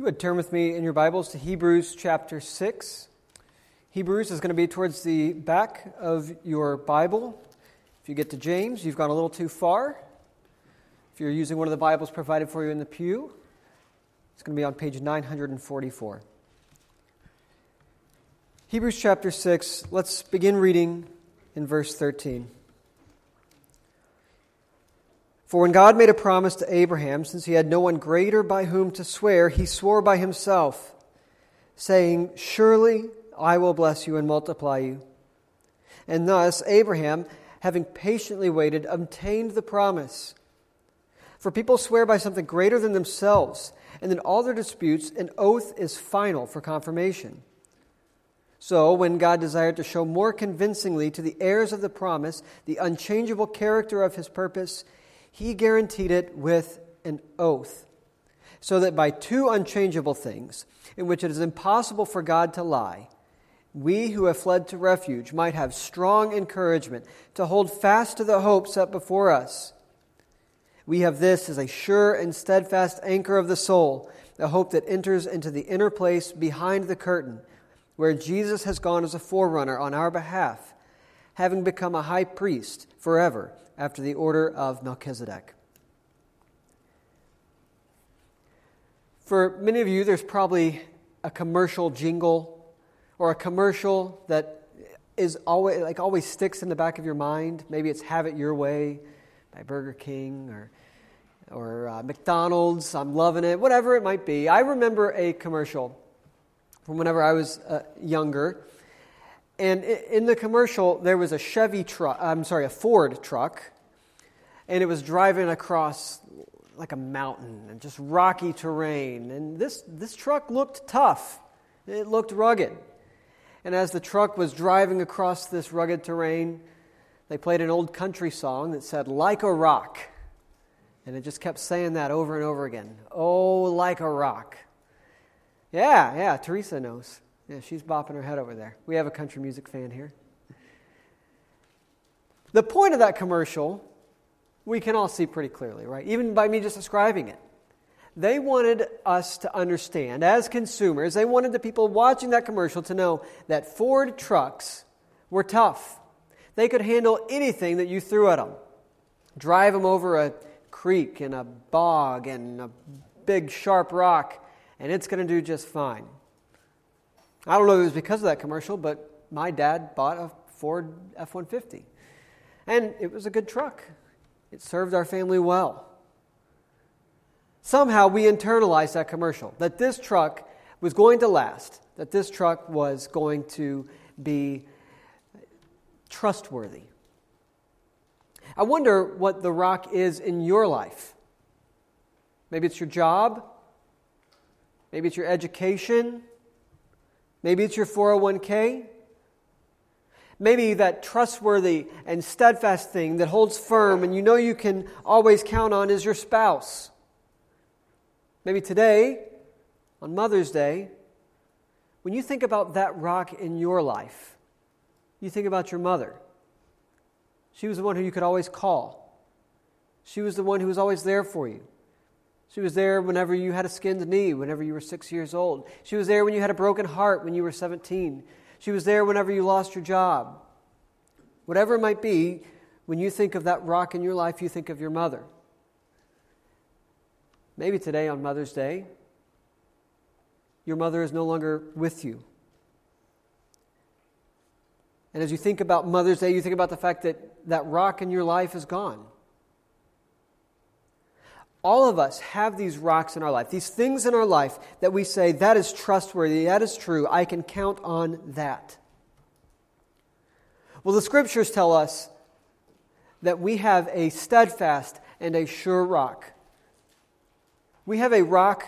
You would turn with me in your Bibles to Hebrews chapter 6. Hebrews is going to be towards the back of your Bible. If you get to James, you've gone a little too far. If you're using one of the Bibles provided for you in the pew, it's going to be on page 944. Hebrews chapter 6, let's begin reading in verse 13. For when God made a promise to Abraham, since he had no one greater by whom to swear, he swore by himself, saying, Surely I will bless you and multiply you. And thus Abraham, having patiently waited, obtained the promise. For people swear by something greater than themselves, and in all their disputes, an oath is final for confirmation. So, when God desired to show more convincingly to the heirs of the promise the unchangeable character of his purpose, he guaranteed it with an oath, so that by two unchangeable things, in which it is impossible for God to lie, we who have fled to refuge might have strong encouragement to hold fast to the hope set before us. We have this as a sure and steadfast anchor of the soul, a hope that enters into the inner place behind the curtain, where Jesus has gone as a forerunner on our behalf, having become a high priest forever after the order of Melchizedek. For many of you, there's probably a commercial jingle or a commercial that is always like always sticks in the back of your mind. Maybe it's "Have It Your Way" by Burger King or or uh, McDonald's. I'm loving it. Whatever it might be. I remember a commercial from whenever I was uh, younger and in the commercial, there was a Chevy truck, I'm sorry, a Ford truck, and it was driving across like a mountain and just rocky terrain. And this, this truck looked tough, it looked rugged. And as the truck was driving across this rugged terrain, they played an old country song that said, Like a Rock. And it just kept saying that over and over again. Oh, like a rock. Yeah, yeah, Teresa knows. Yeah, she's bopping her head over there. We have a country music fan here. The point of that commercial, we can all see pretty clearly, right? Even by me just describing it. They wanted us to understand, as consumers, they wanted the people watching that commercial to know that Ford trucks were tough. They could handle anything that you threw at them. Drive them over a creek and a bog and a big sharp rock, and it's going to do just fine. I don't know if it was because of that commercial, but my dad bought a Ford F 150. And it was a good truck, it served our family well. Somehow we internalized that commercial that this truck was going to last, that this truck was going to be trustworthy. I wonder what the rock is in your life. Maybe it's your job, maybe it's your education, Maybe it's your 401k. Maybe that trustworthy and steadfast thing that holds firm and you know you can always count on is your spouse. Maybe today, on Mother's Day, when you think about that rock in your life, you think about your mother. She was the one who you could always call. She was the one who was always there for you. She was there whenever you had a skinned knee, whenever you were six years old. She was there when you had a broken heart when you were 17. She was there whenever you lost your job. Whatever it might be, when you think of that rock in your life, you think of your mother. Maybe today on Mother's Day, your mother is no longer with you. And as you think about Mother's Day, you think about the fact that that rock in your life is gone. All of us have these rocks in our life, these things in our life that we say, that is trustworthy, that is true, I can count on that. Well, the scriptures tell us that we have a steadfast and a sure rock. We have a rock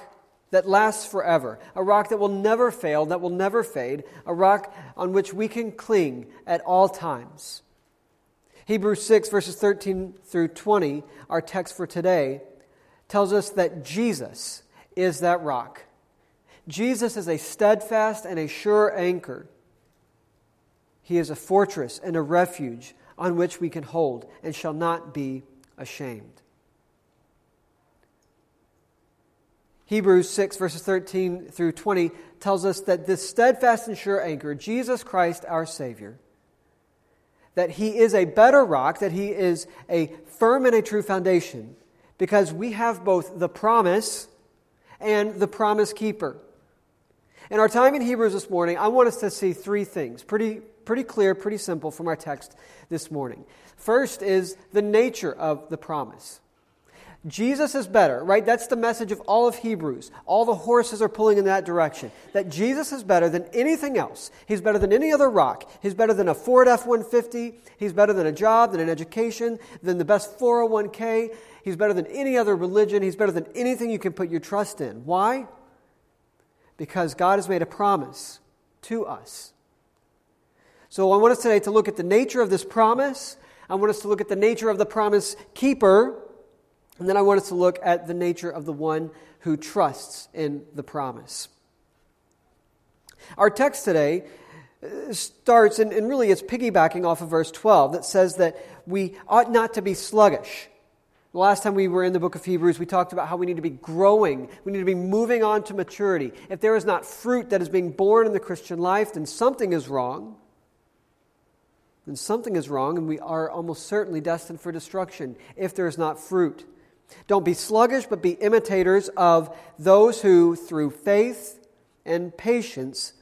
that lasts forever, a rock that will never fail, that will never fade, a rock on which we can cling at all times. Hebrews 6, verses 13 through 20, our text for today, tells us that Jesus is that rock. Jesus is a steadfast and a sure anchor. He is a fortress and a refuge on which we can hold and shall not be ashamed. Hebrews 6, verses 13 through 20, tells us that this steadfast and sure anchor, Jesus Christ our Savior, that He is a better rock, that He is a firm and a true foundation, because we have both the promise and the promise keeper. In our time in Hebrews this morning, I want us to see three things, pretty, pretty clear, pretty simple from our text this morning. First is the nature of the promise. Jesus is better, right? That's the message of all of Hebrews. All the horses are pulling in that direction. That Jesus is better than anything else. He's better than any other rock. He's better than a Ford F 150. He's better than a job, than an education, than the best 401k. He's better than any other religion. He's better than anything you can put your trust in. Why? Because God has made a promise to us. So I want us today to look at the nature of this promise. I want us to look at the nature of the promise keeper and then I want us to look at the nature of the one who trusts in the promise. Our text today uh, starts, and, and really it's piggybacking off of verse 12 that says that we ought not to be sluggish. The last time we were in the book of Hebrews, we talked about how we need to be growing. We need to be moving on to maturity. If there is not fruit that is being borne in the Christian life, then something is wrong. Then something is wrong, and we are almost certainly destined for destruction if there is not fruit. Don't be sluggish, but be imitators of those who, through faith and patience,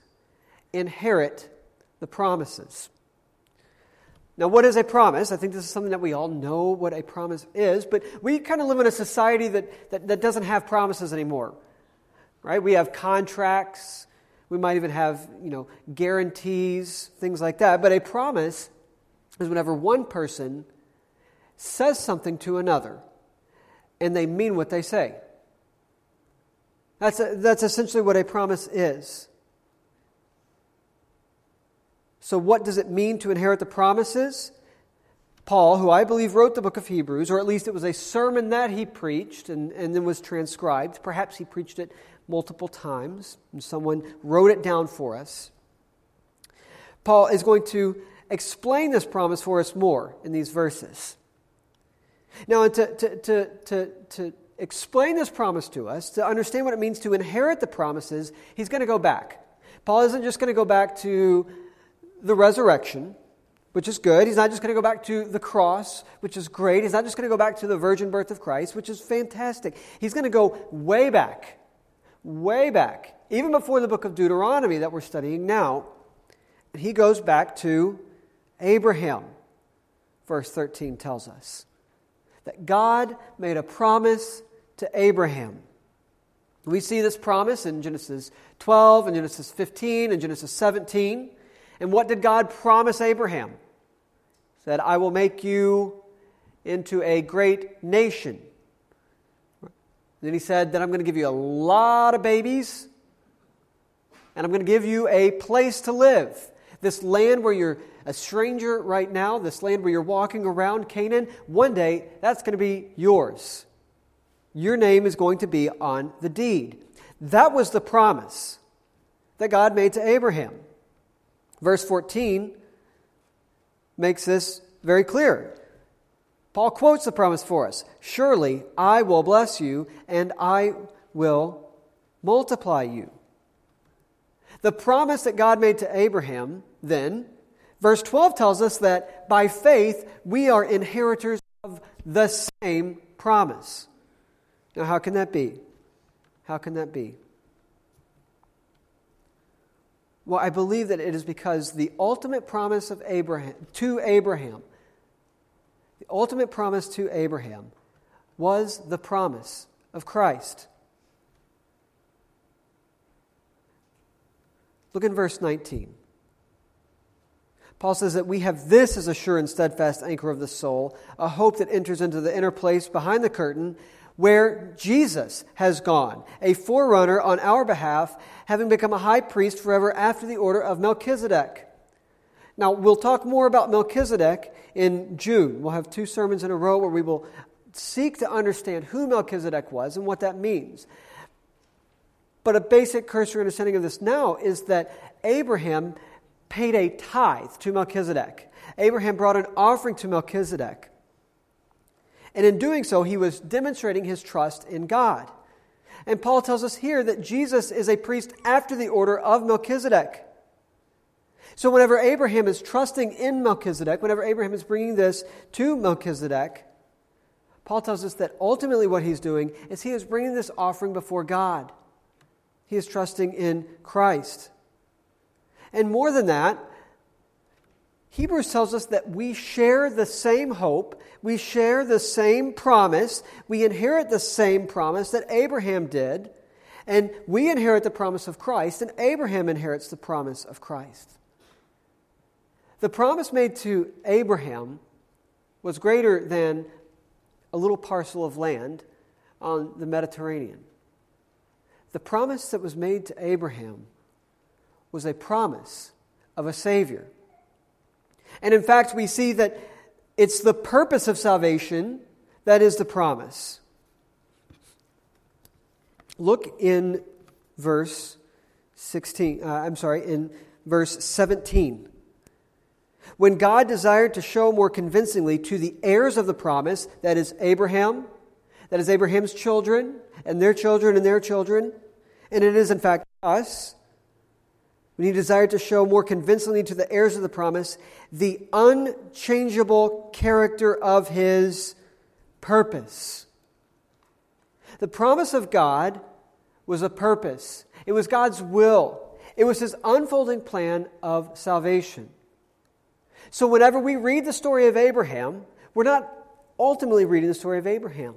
inherit the promises. Now, what is a promise? I think this is something that we all know what a promise is, but we kind of live in a society that, that, that doesn't have promises anymore. Right? We have contracts, we might even have, you know, guarantees, things like that. But a promise is whenever one person says something to another and they mean what they say. That's, a, that's essentially what a promise is. So, what does it mean to inherit the promises? Paul, who I believe wrote the book of Hebrews, or at least it was a sermon that he preached and, and then was transcribed. Perhaps he preached it multiple times and someone wrote it down for us. Paul is going to explain this promise for us more in these verses. Now, to, to, to, to, to explain this promise to us, to understand what it means to inherit the promises, he's going to go back. Paul isn't just going to go back to the resurrection, which is good. He's not just going to go back to the cross, which is great. He's not just going to go back to the virgin birth of Christ, which is fantastic. He's going to go way back, way back, even before the book of Deuteronomy that we're studying now. He goes back to Abraham, verse 13 tells us that God made a promise to Abraham. We see this promise in Genesis 12 and Genesis 15 and Genesis 17. And what did God promise Abraham? He said, I will make you into a great nation. Then he said that I'm going to give you a lot of babies, and I'm going to give you a place to live. This land where you're a stranger right now, this land where you're walking around, Canaan, one day that's going to be yours. Your name is going to be on the deed. That was the promise that God made to Abraham. Verse 14 makes this very clear. Paul quotes the promise for us Surely I will bless you, and I will multiply you. The promise that God made to Abraham, then, verse 12 tells us that by faith we are inheritors of the same promise. Now, how can that be? How can that be? Well, I believe that it is because the ultimate promise of Abraham to Abraham, the ultimate promise to Abraham was the promise of Christ. Look in verse 19. Paul says that we have this as a sure and steadfast anchor of the soul, a hope that enters into the inner place behind the curtain where Jesus has gone, a forerunner on our behalf, having become a high priest forever after the order of Melchizedek. Now, we'll talk more about Melchizedek in June. We'll have two sermons in a row where we will seek to understand who Melchizedek was and what that means. But a basic cursory understanding of this now is that Abraham paid a tithe to Melchizedek. Abraham brought an offering to Melchizedek. And in doing so, he was demonstrating his trust in God. And Paul tells us here that Jesus is a priest after the order of Melchizedek. So, whenever Abraham is trusting in Melchizedek, whenever Abraham is bringing this to Melchizedek, Paul tells us that ultimately what he's doing is he is bringing this offering before God. He is trusting in Christ. And more than that, Hebrews tells us that we share the same hope, we share the same promise, we inherit the same promise that Abraham did, and we inherit the promise of Christ, and Abraham inherits the promise of Christ. The promise made to Abraham was greater than a little parcel of land on the Mediterranean. The promise that was made to Abraham was a promise of a Savior. And in fact, we see that it's the purpose of salvation that is the promise. Look in verse 16, uh, I'm sorry, in verse 17. When God desired to show more convincingly to the heirs of the promise, that is Abraham, that is Abraham's children, and their children, and their children, and it is in fact us, when he desired to show more convincingly to the heirs of the promise the unchangeable character of his purpose. The promise of God was a purpose, it was God's will, it was his unfolding plan of salvation. So, whenever we read the story of Abraham, we're not ultimately reading the story of Abraham.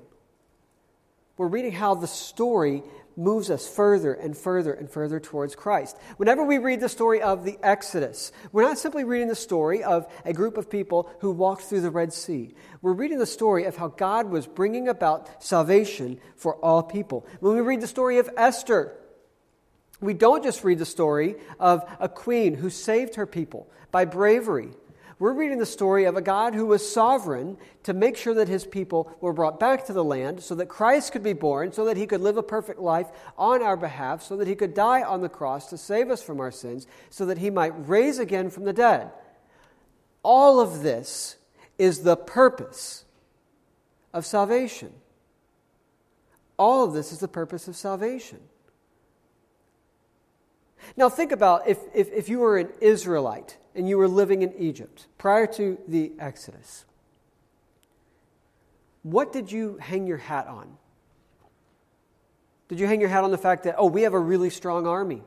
We're reading how the story moves us further and further and further towards Christ. Whenever we read the story of the Exodus, we're not simply reading the story of a group of people who walked through the Red Sea. We're reading the story of how God was bringing about salvation for all people. When we read the story of Esther, we don't just read the story of a queen who saved her people by bravery we're reading the story of a God who was sovereign to make sure that his people were brought back to the land so that Christ could be born, so that he could live a perfect life on our behalf, so that he could die on the cross to save us from our sins, so that he might raise again from the dead. All of this is the purpose of salvation. All of this is the purpose of salvation. Now, think about if, if, if you were an Israelite and you were living in Egypt prior to the Exodus, what did you hang your hat on? Did you hang your hat on the fact that, oh, we have a really strong army?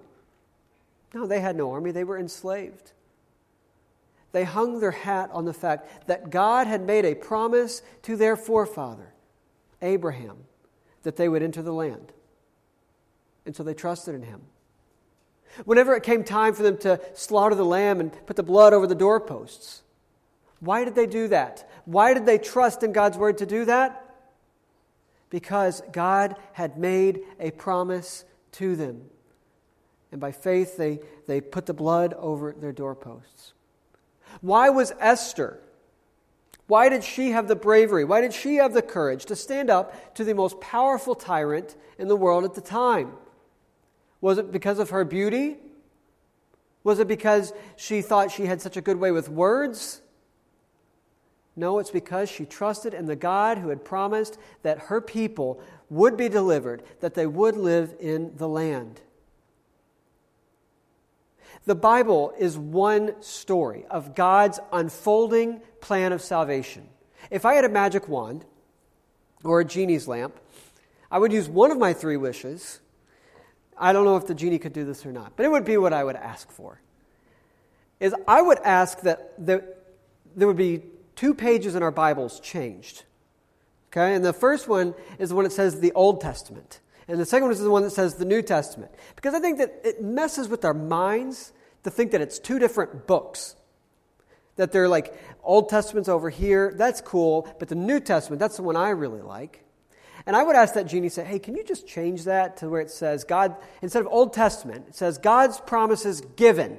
No, they had no army, they were enslaved. They hung their hat on the fact that God had made a promise to their forefather, Abraham, that they would enter the land. And so they trusted in him. Whenever it came time for them to slaughter the lamb and put the blood over the doorposts, why did they do that? Why did they trust in God's word to do that? Because God had made a promise to them. And by faith, they, they put the blood over their doorposts. Why was Esther? Why did she have the bravery? Why did she have the courage to stand up to the most powerful tyrant in the world at the time? Was it because of her beauty? Was it because she thought she had such a good way with words? No, it's because she trusted in the God who had promised that her people would be delivered, that they would live in the land. The Bible is one story of God's unfolding plan of salvation. If I had a magic wand or a genie's lamp, I would use one of my three wishes I don't know if the genie could do this or not, but it would be what I would ask for. Is I would ask that there, there would be two pages in our Bibles changed. Okay? And the first one is the one that says the Old Testament. And the second one is the one that says the New Testament. Because I think that it messes with our minds to think that it's two different books. That they're like Old Testament's over here, that's cool, but the New Testament, that's the one I really like. And I would ask that genie, say, hey, can you just change that to where it says God, instead of Old Testament, it says God's promises given.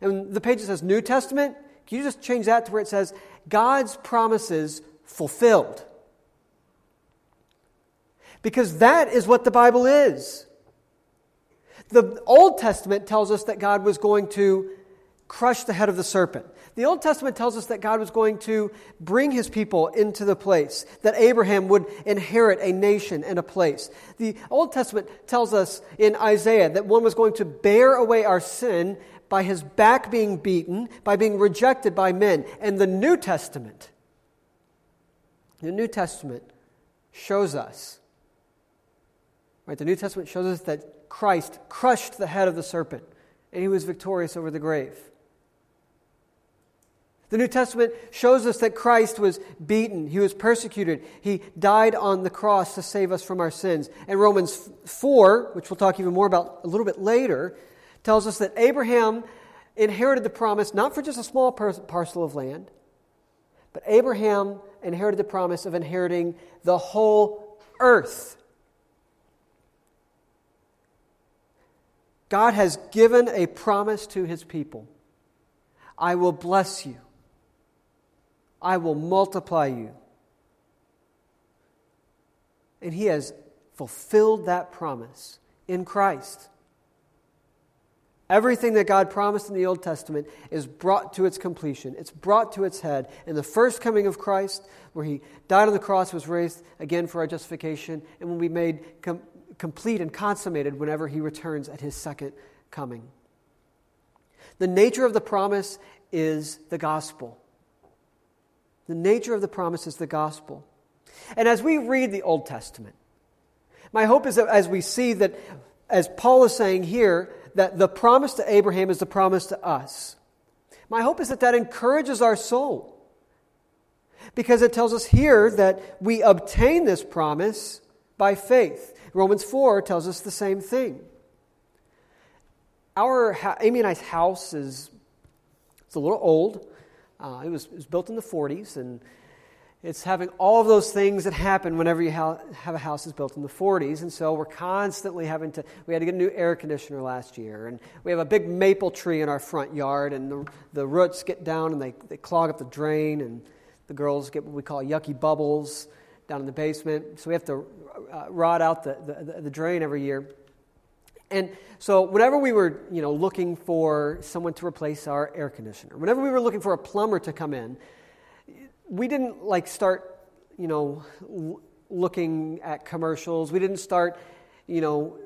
And the page that says New Testament, can you just change that to where it says God's promises fulfilled? Because that is what the Bible is. The Old Testament tells us that God was going to crush the head of the serpent, The Old Testament tells us that God was going to bring his people into the place, that Abraham would inherit a nation and a place. The Old Testament tells us in Isaiah that one was going to bear away our sin by his back being beaten, by being rejected by men. And the New Testament, the New Testament shows us, right? The New Testament shows us that Christ crushed the head of the serpent and he was victorious over the grave. The New Testament shows us that Christ was beaten, he was persecuted, he died on the cross to save us from our sins. And Romans 4, which we'll talk even more about a little bit later, tells us that Abraham inherited the promise not for just a small parcel of land, but Abraham inherited the promise of inheriting the whole earth. God has given a promise to his people I will bless you, I will multiply you. And he has fulfilled that promise in Christ. Everything that God promised in the Old Testament is brought to its completion. It's brought to its head in the first coming of Christ, where he died on the cross, was raised again for our justification, and will be made com- complete and consummated whenever he returns at his second coming. The nature of the promise is the gospel. The nature of the promise is the gospel. And as we read the Old Testament, my hope is that as we see that, as Paul is saying here, that the promise to Abraham is the promise to us. My hope is that that encourages our soul. Because it tells us here that we obtain this promise by faith. Romans 4 tells us the same thing. Our, Amy and I's house is it's a little old. Uh, it, was, it was built in the 40s, and it's having all of those things that happen whenever you have a house that's built in the 40s. And so we're constantly having to, we had to get a new air conditioner last year. And we have a big maple tree in our front yard, and the, the roots get down and they, they clog up the drain, and the girls get what we call yucky bubbles down in the basement. So we have to uh, rot out the, the, the drain every year. And so whenever we were, you know, looking for someone to replace our air conditioner, whenever we were looking for a plumber to come in, we didn't like start, you know, l- looking at commercials. We didn't start, you know,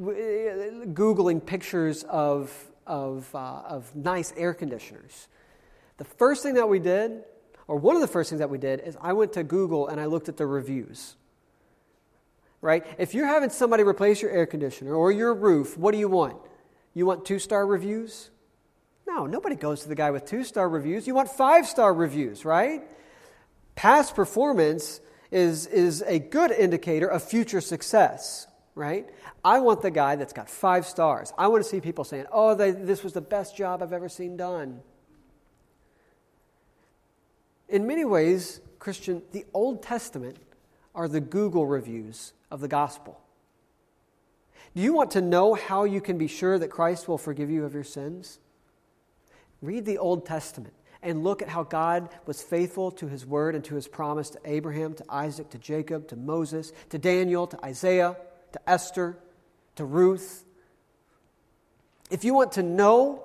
googling pictures of of uh, of nice air conditioners. The first thing that we did, or one of the first things that we did, is I went to Google and I looked at the reviews. Right? If you're having somebody replace your air conditioner or your roof, what do you want? You want two star reviews? No, nobody goes to the guy with two star reviews. You want five star reviews, right? Past performance is, is a good indicator of future success, right? I want the guy that's got five stars. I want to see people saying, oh, they, this was the best job I've ever seen done. In many ways, Christian, the Old Testament are the Google reviews of the gospel. Do you want to know how you can be sure that Christ will forgive you of your sins? Read the Old Testament and look at how God was faithful to his word and to his promise to Abraham, to Isaac, to Jacob, to Moses, to Daniel, to Isaiah, to Esther, to Ruth. If you want to know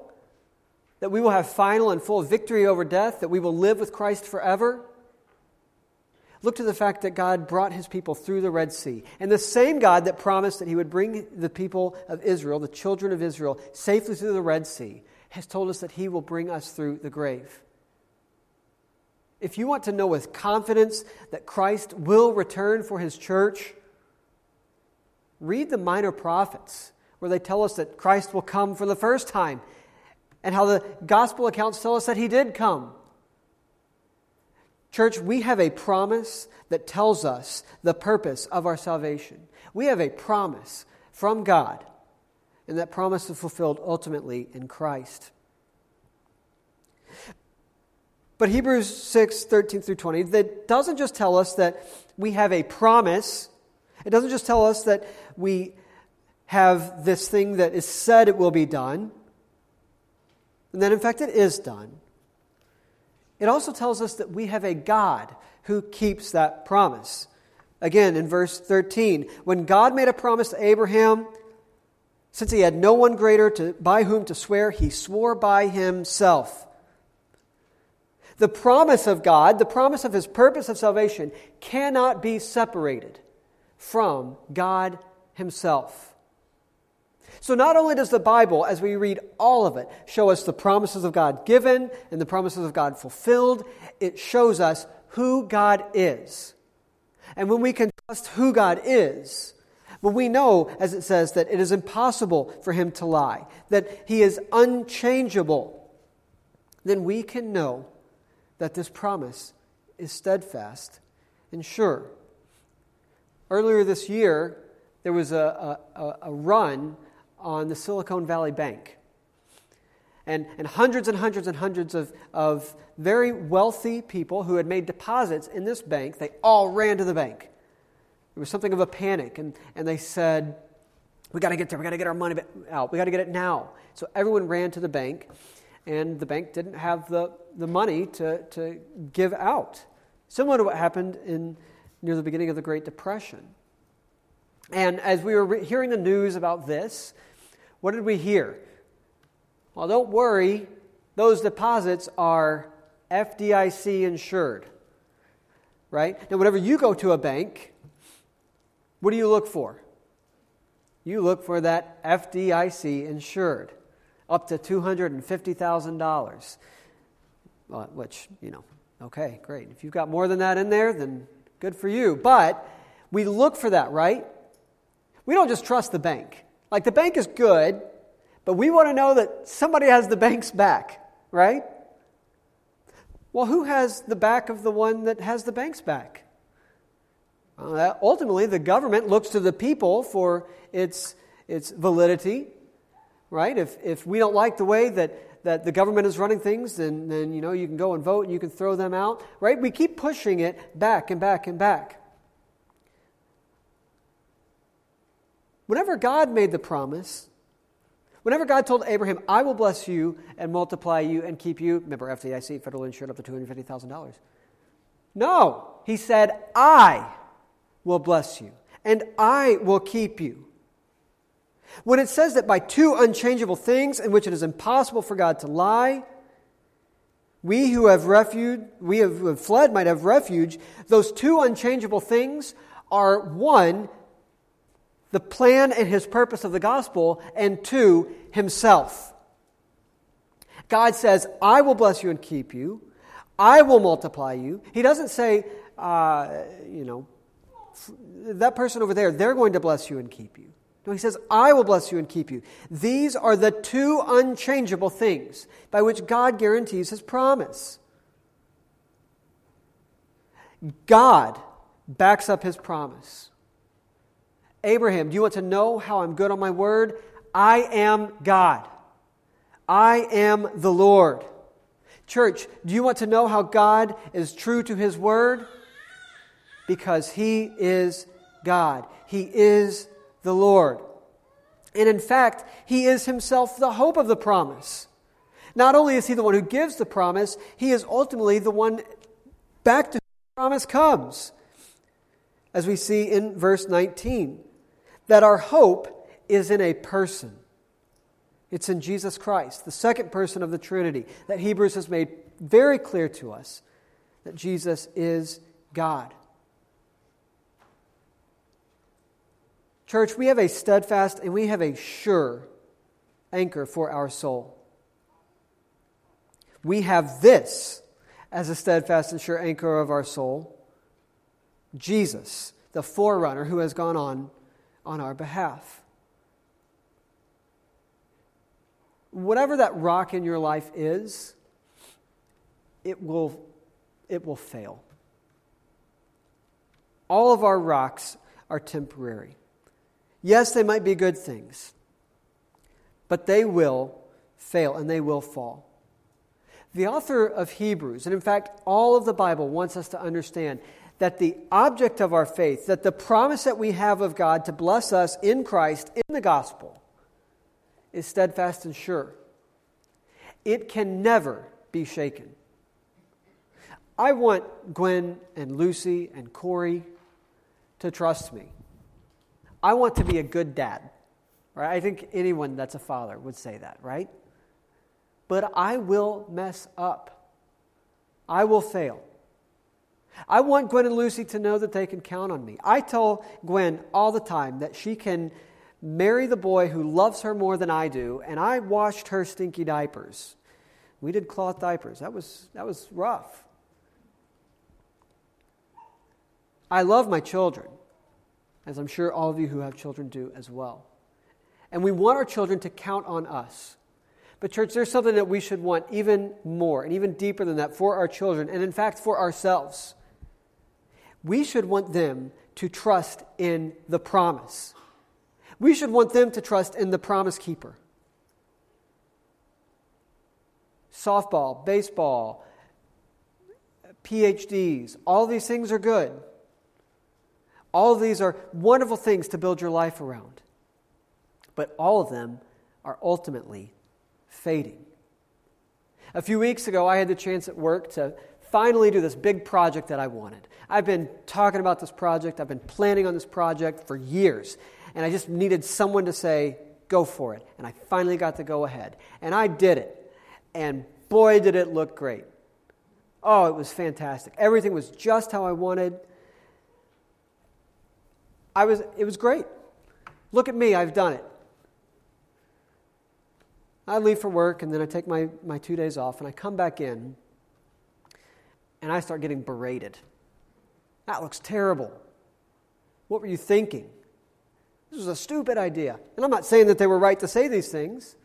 that we will have final and full victory over death, that we will live with Christ forever, look to the fact that God brought his people through the Red Sea. And the same God that promised that he would bring the people of Israel, the children of Israel, safely through the Red Sea, has told us that He will bring us through the grave. If you want to know with confidence that Christ will return for His church, read the minor prophets, where they tell us that Christ will come for the first time, and how the gospel accounts tell us that He did come. Church, we have a promise that tells us the purpose of our salvation. We have a promise from God and that promise is fulfilled ultimately in Christ. But Hebrews 6, 13 through 20, that doesn't just tell us that we have a promise. It doesn't just tell us that we have this thing that is said it will be done, and that in fact it is done. It also tells us that we have a God who keeps that promise. Again, in verse 13, when God made a promise to Abraham, since he had no one greater to, by whom to swear, he swore by himself, The promise of God, the promise of His purpose of salvation, cannot be separated from God Himself. So, not only does the Bible, as we read all of it, show us the promises of God given and the promises of God fulfilled, it shows us who God is. And when we can trust who God is, when we know, as it says, that it is impossible for Him to lie, that He is unchangeable, then we can know that this promise is steadfast and sure. Earlier this year, there was a, a, a run on the Silicon Valley Bank. And, and hundreds and hundreds and hundreds of, of very wealthy people who had made deposits in this bank, they all ran to the bank. There was something of a panic, and, and they said, We got to get there. We got to get our money out. We got to get it now. So everyone ran to the bank, and the bank didn't have the, the money to, to give out. Similar to what happened in, near the beginning of the Great Depression. And as we were hearing the news about this, what did we hear? Well, don't worry, those deposits are FDIC insured. Right? Now, whenever you go to a bank, what do you look for? You look for that FDIC insured, up to $250,000. which, you know, okay, great. If you've got more than that in there, then good for you. But we look for that, right? We don't just trust the bank. Like the bank is good, but we want to know that somebody has the bank's back, right? Well, who has the back of the one that has the bank's back? Uh, ultimately, the government looks to the people for its, its validity, right? If, if we don't like the way that, that the government is running things, then, then you know you can go and vote and you can throw them out, right? We keep pushing it back and back and back. Whenever God made the promise, whenever God told Abraham, I will bless you and multiply you and keep you, remember FDIC, federal insured up to $250,000. No, he said, I will bless you and I will keep you. When it says that by two unchangeable things in which it is impossible for God to lie, we who have refuge, we who have fled might have refuge, those two unchangeable things are one, the plan and his purpose of the gospel, and two, himself. God says, I will bless you and keep you. I will multiply you. He doesn't say, uh, you know, that person over there, they're going to bless you and keep you. No, he says, I will bless you and keep you. These are the two unchangeable things by which God guarantees his promise. God backs up his promise. Abraham, do you want to know how I'm good on my word? I am God. I am the Lord. Church, do you want to know how God is true to his word? Because he is God. He is the Lord. And in fact, he is himself the hope of the promise. Not only is he the one who gives the promise, he is ultimately the one back to whom the promise comes. As we see in verse 19 that our hope is in a person. It's in Jesus Christ, the second person of the Trinity, that Hebrews has made very clear to us that Jesus is God. Church, we have a steadfast and we have a sure anchor for our soul. We have this as a steadfast and sure anchor of our soul Jesus, the forerunner who has gone on on our behalf. Whatever that rock in your life is, it will, it will fail. All of our rocks are temporary. Yes, they might be good things, but they will fail and they will fall. The author of Hebrews, and in fact, all of the Bible wants us to understand that the object of our faith, that the promise that we have of God to bless us in Christ, in the gospel, is steadfast and sure. It can never be shaken. I want Gwen and Lucy and Corey to trust me. I want to be a good dad. Right? I think anyone that's a father would say that, right? But I will mess up. I will fail. I want Gwen and Lucy to know that they can count on me. I tell Gwen all the time that she can marry the boy who loves her more than I do, and I washed her stinky diapers. We did cloth diapers. That was, that was rough. I love my children, as I'm sure all of you who have children do as well. And we want our children to count on us. But, church, there's something that we should want even more and even deeper than that for our children, and in fact, for ourselves. We should want them to trust in the promise. We should want them to trust in the promise keeper. Softball, baseball, PhDs, all these things are good. All of these are wonderful things to build your life around. But all of them are ultimately fading. A few weeks ago, I had the chance at work to finally do this big project that I wanted. I've been talking about this project, I've been planning on this project for years, and I just needed someone to say, go for it. And I finally got to go ahead. And I did it. And boy, did it look great. Oh, it was fantastic. Everything was just how I wanted. I was, it was great. Look at me, I've done it. I leave for work and then I take my, my two days off and I come back in and I start getting berated. That looks terrible. What were you thinking? This was a stupid idea. And I'm not saying that they were right to say these things,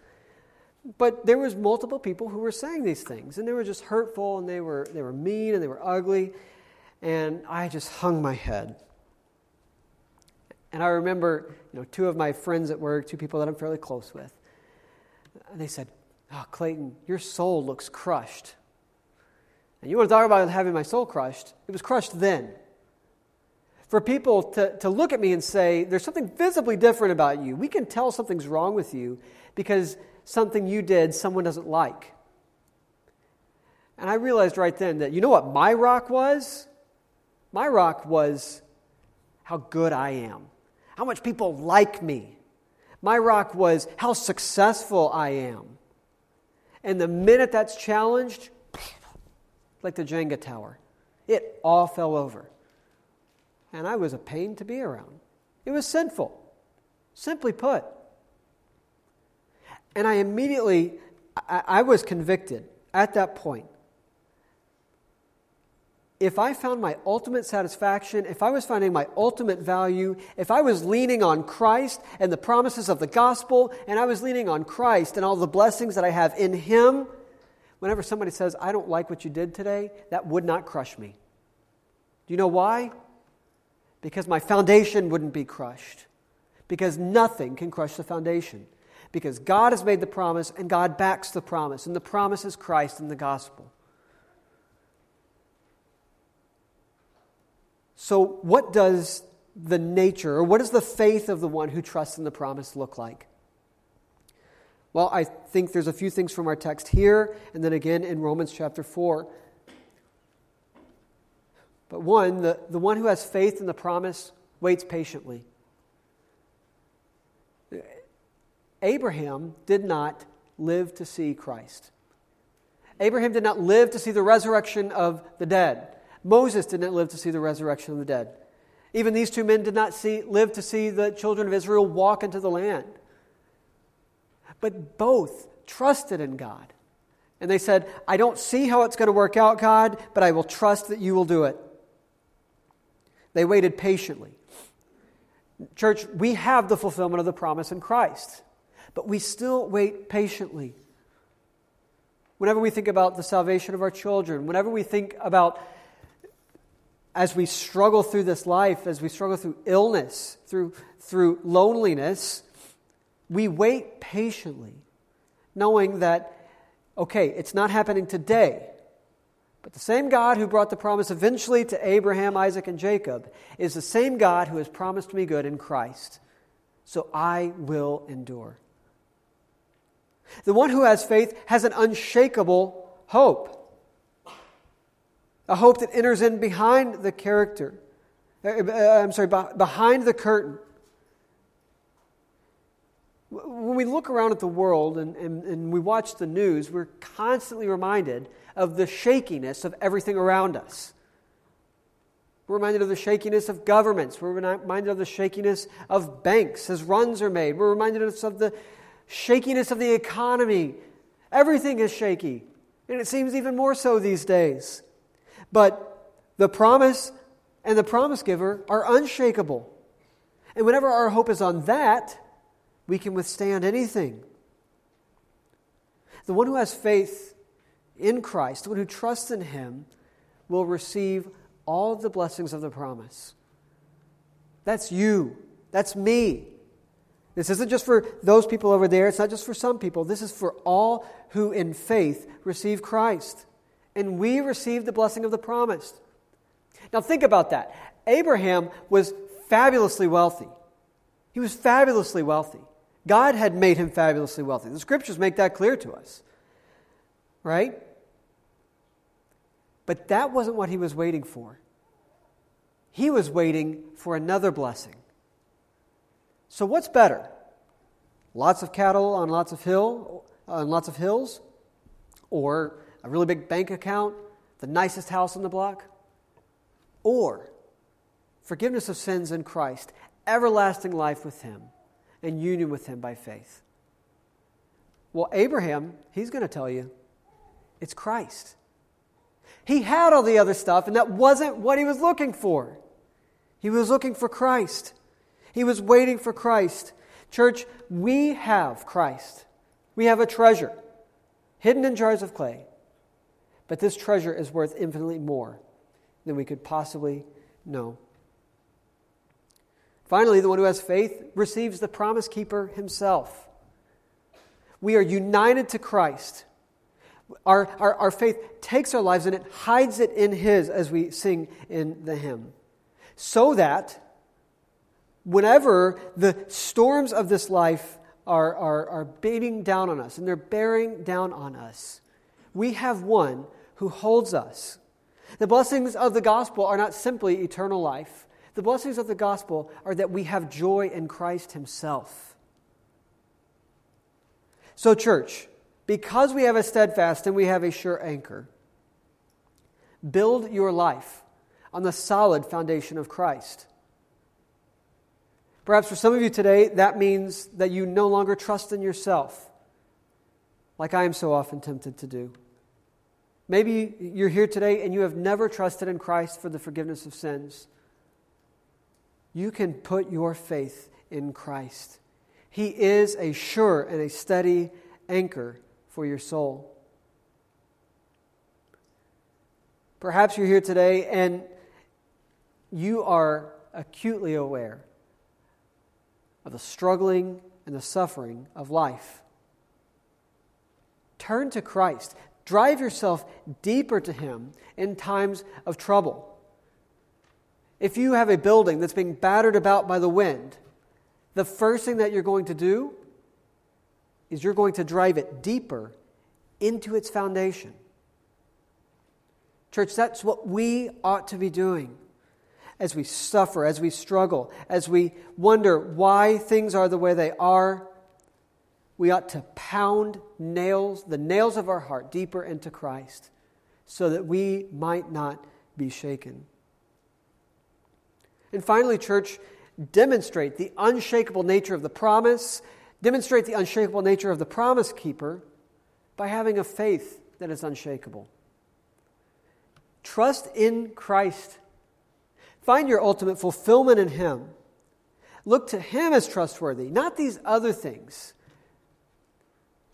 but there was multiple people who were saying these things and they were just hurtful and they were, they were mean and they were ugly. And I just hung my head. And I remember, you know, two of my friends at work, two people that I'm fairly close with, they said, Oh, Clayton, your soul looks crushed. And you want to talk about having my soul crushed? It was crushed then. For people to, to look at me and say, There's something visibly different about you, we can tell something's wrong with you because something you did someone doesn't like. And I realized right then that, you know what my rock was? My rock was how good I am how much people like me. My rock was how successful I am. And the minute that's challenged, like the Jenga tower, it all fell over. And I was a pain to be around. It was sinful, simply put. And I immediately, I, I was convicted at that point if I found my ultimate satisfaction, if I was finding my ultimate value, if I was leaning on Christ and the promises of the gospel, and I was leaning on Christ and all the blessings that I have in Him, whenever somebody says, I don't like what you did today, that would not crush me. Do you know why? Because my foundation wouldn't be crushed. Because nothing can crush the foundation. Because God has made the promise and God backs the promise, and the promise is Christ and the gospel. So, what does the nature, or what does the faith of the one who trusts in the promise look like? Well, I think there's a few things from our text here, and then again in Romans chapter 4. But one, the, the one who has faith in the promise waits patiently. Abraham did not live to see Christ. Abraham did not live to see the resurrection of the dead. Moses did not live to see the resurrection of the dead. Even these two men did not see, live to see the children of Israel walk into the land. But both trusted in God. And they said, I don't see how it's going to work out, God, but I will trust that you will do it. They waited patiently. Church, we have the fulfillment of the promise in Christ, but we still wait patiently. Whenever we think about the salvation of our children, whenever we think about as we struggle through this life, as we struggle through illness, through, through loneliness, we wait patiently, knowing that, okay, it's not happening today. But the same God who brought the promise eventually to Abraham, Isaac, and Jacob is the same God who has promised me good in Christ. So I will endure. The one who has faith has an unshakable hope a hope that enters in behind the character. Uh, uh, I'm sorry, behind the curtain. When we look around at the world and, and, and we watch the news, we're constantly reminded of the shakiness of everything around us. We're reminded of the shakiness of governments. We're reminded of the shakiness of banks as runs are made. We're reminded of the shakiness of the economy. Everything is shaky, and it seems even more so these days. But the promise and the promise giver are unshakable. And whenever our hope is on that, we can withstand anything. The one who has faith in Christ, the one who trusts in Him, will receive all of the blessings of the promise. That's you. That's me. This isn't just for those people over there. It's not just for some people. This is for all who in faith receive Christ. And we receive the blessing of the promise. Now, think about that. Abraham was fabulously wealthy. He was fabulously wealthy. God had made him fabulously wealthy. The scriptures make that clear to us. Right? But that wasn't what he was waiting for. He was waiting for another blessing. So what's better? Lots of cattle on lots of hill on lots of hills or a really big bank account, the nicest house on the block? Or forgiveness of sins in Christ, everlasting life with him and union with him by faith. Well, Abraham, he's going to tell you it's Christ. He had all the other stuff, and that wasn't what he was looking for. He was looking for Christ. He was waiting for Christ. Church, we have Christ. We have a treasure hidden in jars of clay. But this treasure is worth infinitely more than we could possibly know. Finally, the one who has faith receives the promise keeper himself. We are united to Christ. Our, our, our faith takes our lives and it hides it in His as we sing in the hymn. So that whenever the storms of this life are, are, are beating down on us and they're bearing down on us, we have one who holds us. The blessings of the gospel are not simply eternal life. The blessings of the gospel are that we have joy in Christ Himself. So, church, because we have a steadfast and we have a sure anchor, build your life on the solid foundation of Christ. Perhaps for some of you today, that means that you no longer trust in yourself, like I am so often tempted to do. Maybe you're here today and you have never trusted in Christ for the forgiveness of sins. You can put your faith in Christ. He is a sure and a steady anchor for your soul. Perhaps you're here today and you are acutely aware of the struggling and the suffering of life. Turn to Christ. Drive yourself deeper to Him in times of trouble. If you have a building that's being battered about by the wind, the first thing that you're going to do is you're going to drive it deeper into its foundation. Church, that's what we ought to be doing as we suffer, as we struggle, as we wonder why things are the way they are, we ought to pound nails, the nails of our heart, deeper into Christ so that we might not be shaken. And finally, church, demonstrate the unshakable nature of the promise, demonstrate the unshakable nature of the promise keeper by having a faith that is unshakable. Trust in Christ Find your ultimate fulfillment in Him. Look to Him as trustworthy, not these other things.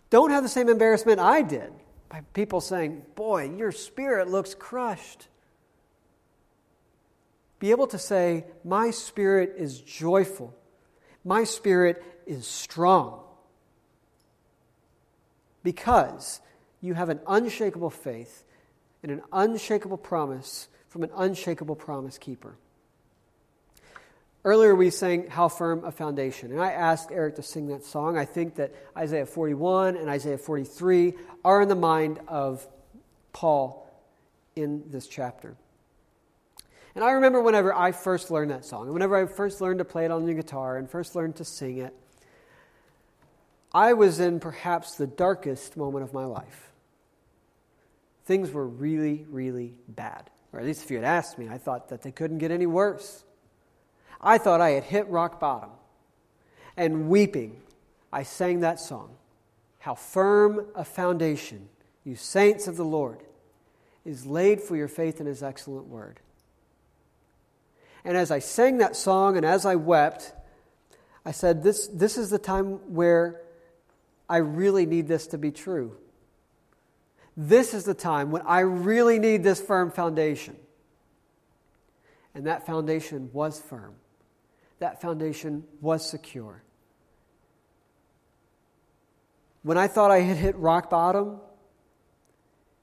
Don't have the same embarrassment I did by people saying, Boy, your spirit looks crushed. Be able to say, My spirit is joyful, my spirit is strong. Because you have an unshakable faith and an unshakable promise from an unshakable promise keeper. Earlier, we sang How Firm a Foundation, and I asked Eric to sing that song. I think that Isaiah 41 and Isaiah 43 are in the mind of Paul in this chapter. And I remember whenever I first learned that song, and whenever I first learned to play it on the guitar and first learned to sing it, I was in perhaps the darkest moment of my life things were really, really bad. Or at least if you had asked me, I thought that they couldn't get any worse. I thought I had hit rock bottom. And weeping, I sang that song. How firm a foundation, you saints of the Lord, is laid for your faith in his excellent word. And as I sang that song and as I wept, I said, This, this is the time where I really need this to be true. This is the time when I really need this firm foundation. And that foundation was firm, that foundation was secure. When I thought I had hit rock bottom,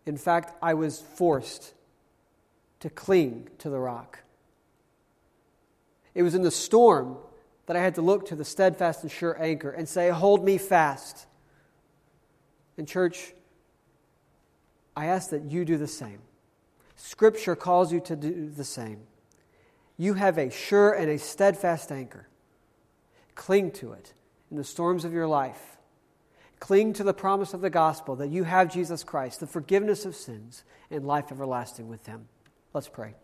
in fact, I was forced to cling to the rock. It was in the storm that I had to look to the steadfast and sure anchor and say, Hold me fast. And, church, I ask that you do the same. Scripture calls you to do the same. You have a sure and a steadfast anchor. Cling to it in the storms of your life. Cling to the promise of the gospel that you have Jesus Christ, the forgiveness of sins, and life everlasting with Him. Let's pray.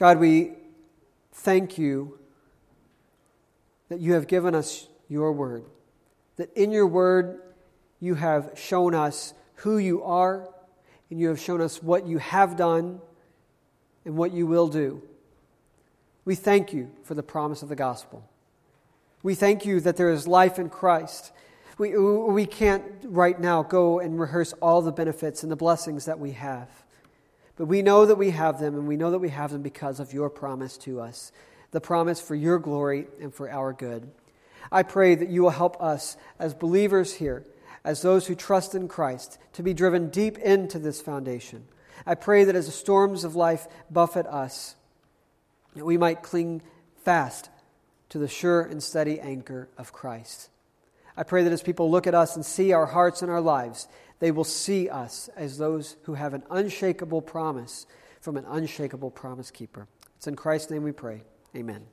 God, we thank you that you have given us your word, that in your word you have shown us who you are, and you have shown us what you have done and what you will do. We thank you for the promise of the gospel. We thank you that there is life in Christ. We, we can't right now go and rehearse all the benefits and the blessings that we have. But we know that we have them, and we know that we have them because of your promise to us the promise for your glory and for our good. I pray that you will help us as believers here as those who trust in Christ, to be driven deep into this foundation. I pray that as the storms of life buffet us, that we might cling fast to the sure and steady anchor of Christ. I pray that as people look at us and see our hearts and our lives, they will see us as those who have an unshakable promise from an unshakable promise keeper. It's in Christ's name we pray. Amen.